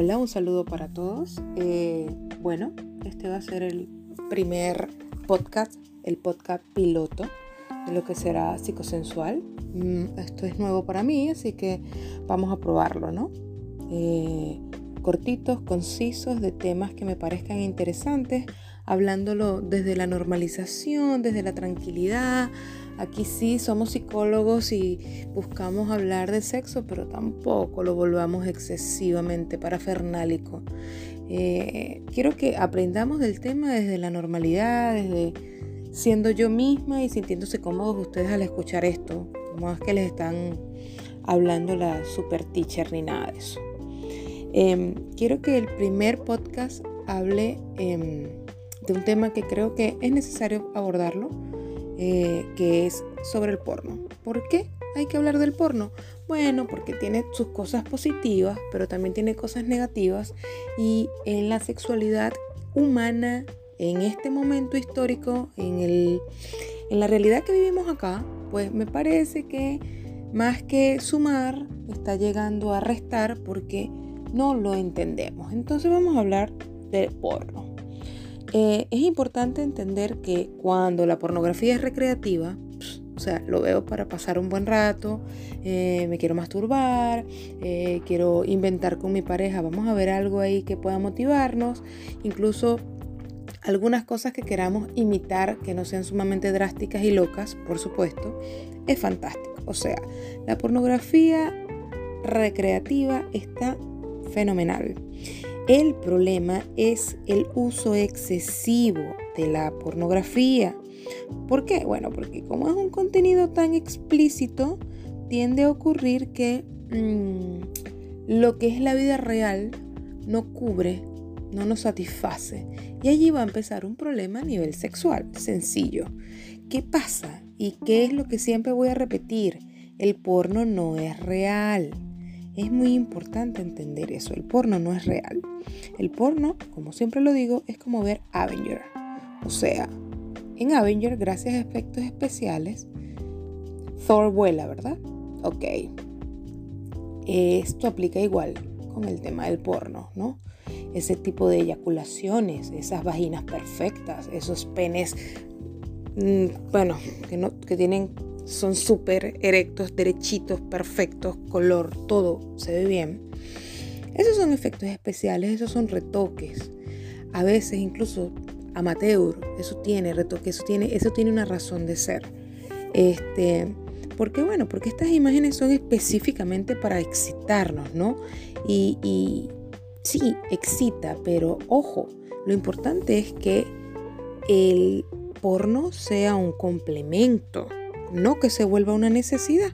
Hola, un saludo para todos. Eh, bueno, este va a ser el primer podcast, el podcast piloto de lo que será psicosensual. Mm, esto es nuevo para mí, así que vamos a probarlo, ¿no? Eh, cortitos, concisos, de temas que me parezcan interesantes, hablándolo desde la normalización, desde la tranquilidad, Aquí sí somos psicólogos y buscamos hablar de sexo, pero tampoco lo volvamos excesivamente parafernálico. Eh, quiero que aprendamos del tema desde la normalidad, desde siendo yo misma y sintiéndose cómodos ustedes al escuchar esto. No es que les están hablando la super teacher ni nada de eso. Em, quiero que el primer podcast hable em, de un tema que creo que es necesario abordarlo eh, que es sobre el porno. ¿Por qué hay que hablar del porno? Bueno, porque tiene sus cosas positivas, pero también tiene cosas negativas y en la sexualidad humana, en este momento histórico, en, el, en la realidad que vivimos acá, pues me parece que más que sumar, está llegando a restar porque no lo entendemos. Entonces vamos a hablar del porno. Eh, es importante entender que cuando la pornografía es recreativa, o sea, lo veo para pasar un buen rato, eh, me quiero masturbar, eh, quiero inventar con mi pareja, vamos a ver algo ahí que pueda motivarnos, incluso algunas cosas que queramos imitar que no sean sumamente drásticas y locas, por supuesto, es fantástico. O sea, la pornografía recreativa está fenomenal. El problema es el uso excesivo de la pornografía. ¿Por qué? Bueno, porque como es un contenido tan explícito, tiende a ocurrir que mm, lo que es la vida real no cubre, no nos satisface. Y allí va a empezar un problema a nivel sexual, sencillo. ¿Qué pasa? ¿Y qué es lo que siempre voy a repetir? El porno no es real. Es muy importante entender eso. El porno no es real. El porno, como siempre lo digo, es como ver Avenger. O sea, en Avenger, gracias a efectos especiales, Thor vuela, ¿verdad? Ok. Esto aplica igual con el tema del porno, ¿no? Ese tipo de eyaculaciones, esas vaginas perfectas, esos penes, mm, bueno, que, no, que tienen son súper erectos, derechitos, perfectos, color, todo se ve bien. Esos son efectos especiales, esos son retoques. A veces incluso amateur, eso tiene retoque, eso tiene, eso tiene una razón de ser. Este, ¿Por qué? Bueno, porque estas imágenes son específicamente para excitarnos, ¿no? Y sí, excita, pero ojo, lo importante es que el porno sea un complemento no que se vuelva una necesidad.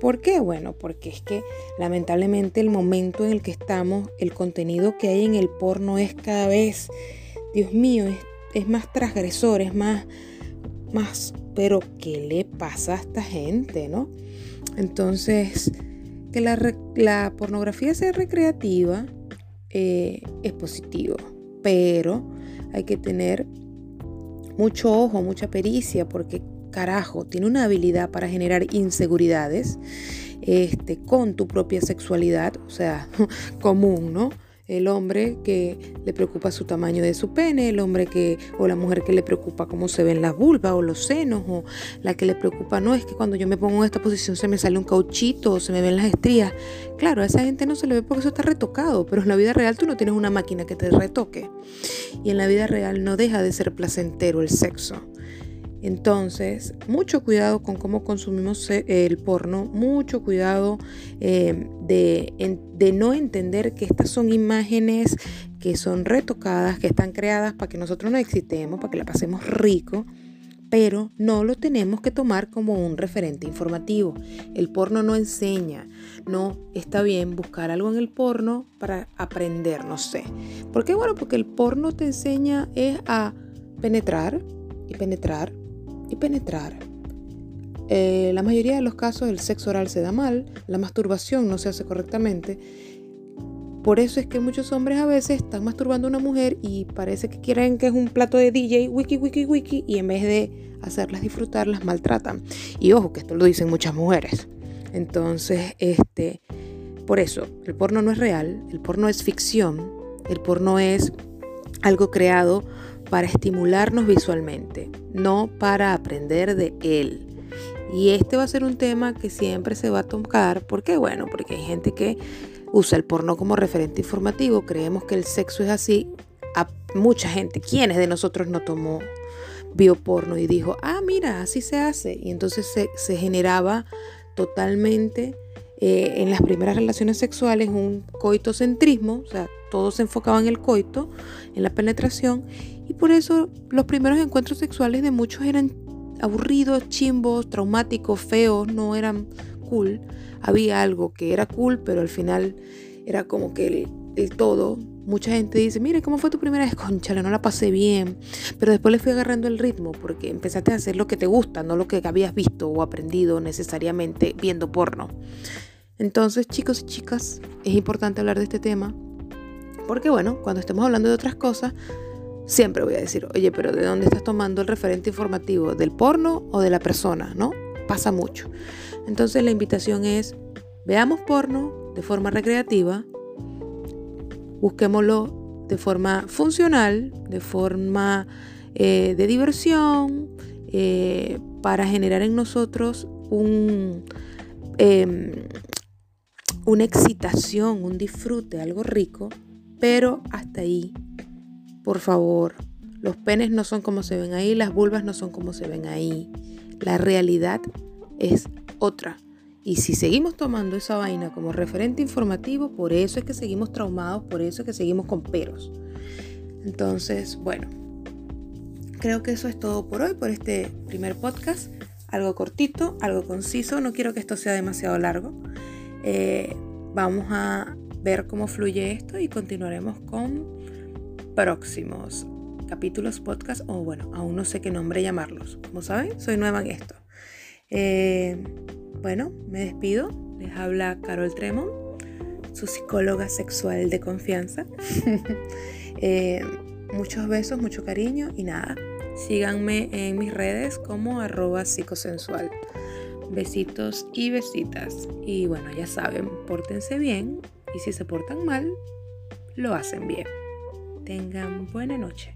¿Por qué? Bueno, porque es que lamentablemente el momento en el que estamos, el contenido que hay en el porno es cada vez, Dios mío, es, más transgresor, es más, más, pero ¿qué le pasa a esta gente, no? Entonces, que la, pornografía sea recreativa eh, es positivo, pero hay que tener mucho ojo, mucha pericia, porque carajo, tiene una habilidad para generar inseguridades este, con tu propia sexualidad, o sea, común, ¿no? El hombre que le preocupa su tamaño de su pene, el hombre que, o la mujer que le preocupa cómo se ven las vulvas o los senos, o la que le preocupa, no, es que cuando yo me pongo en esta posición se me sale un cauchito o se me ven las estrías. Claro, a esa gente no se le ve porque eso está retocado, pero en la vida real tú no tienes una máquina que te retoque. Y en la vida real no deja de ser placentero el sexo. Entonces, mucho cuidado con cómo consumimos el porno, mucho cuidado eh, de, no entender que estas son imágenes que son retocadas, que están creadas para que nosotros no excitemos, para que la pasemos rico, pero no lo tenemos que tomar como un referente informativo. El porno no enseña, no está bien buscar algo en el porno para aprender, no sé. ¿Por qué? Bueno, porque el porno te enseña es a penetrar y penetrar y penetrar. Eh, la mayoría de los casos el sexo oral se da mal, la masturbación no se hace correctamente. Por eso es que muchos hombres a veces están masturbando a una mujer y parece que quieren que es un plato de DJ, wiki, wiki, wiki, y en vez de hacerlas disfrutar, las maltratan. Y ojo, que esto lo dicen muchas mujeres. Entonces, este, Por eso, el porno no es real, el porno es ficción, el porno es algo creado para estimularnos visualmente, no para aprender de él. Y este va a ser un tema que siempre se va a tocar, porque bueno, porque hay gente que usa el porno como referente informativo, creemos que el sexo es así, a mucha gente, ¿quiénes de nosotros no tomó vio porno y dijo, ah, mira, así se hace? Y entonces se, se generaba totalmente eh, en las primeras relaciones sexuales un coitocentrismo, o sea, todo se enfocaba en el coito, en la penetración, y por eso los primeros encuentros sexuales de muchos eran aburridos, chimbos, traumáticos, feos, no eran cool. Había algo que era cool, pero al final era como que el, todo. Mucha gente dice, mire, ¿cómo fue tu primera vez? Conchale, no la pasé bien. Pero después le fui agarrando el ritmo porque empezaste a hacer lo que te gusta, no lo que habías visto o aprendido necesariamente viendo porno. Entonces, chicos y chicas, es importante hablar de este tema porque, bueno, cuando estemos hablando de otras cosas, siempre voy a decir, oye, pero ¿de dónde estás tomando el referente informativo? ¿Del porno o de la persona? ¿No? Pasa mucho. Entonces, la invitación es, veamos porno de forma recreativa, busquémoslo de forma funcional, de forma eh, de diversión, eh, para generar en nosotros un, em, una excitación, un disfrute, algo rico, pero hasta ahí. Por favor, los penes no son como se ven ahí, las vulvas no son como se ven ahí. La realidad es otra. Y si seguimos tomando esa vaina como referente informativo, por eso es que seguimos traumados, por eso es que seguimos con peros. Entonces, bueno, creo que eso es todo por hoy, por este primer podcast. Algo cortito, algo conciso. No quiero que esto sea demasiado largo. Eh, vamos a ver cómo fluye esto y continuaremos con próximos capítulos, podcast o bueno, aún no sé qué nombre llamarlos. Como saben, soy nueva en esto. Eh, bueno, me despido. Les habla Carol Tremont, su psicóloga sexual de confianza. Eh, muchos besos, mucho cariño y nada. Síganme en mis redes como arroba psicosensual. Besitos y besitas. Y bueno, ya saben, pórtense bien y si se portan mal, lo hacen bien. Tengan buena noche.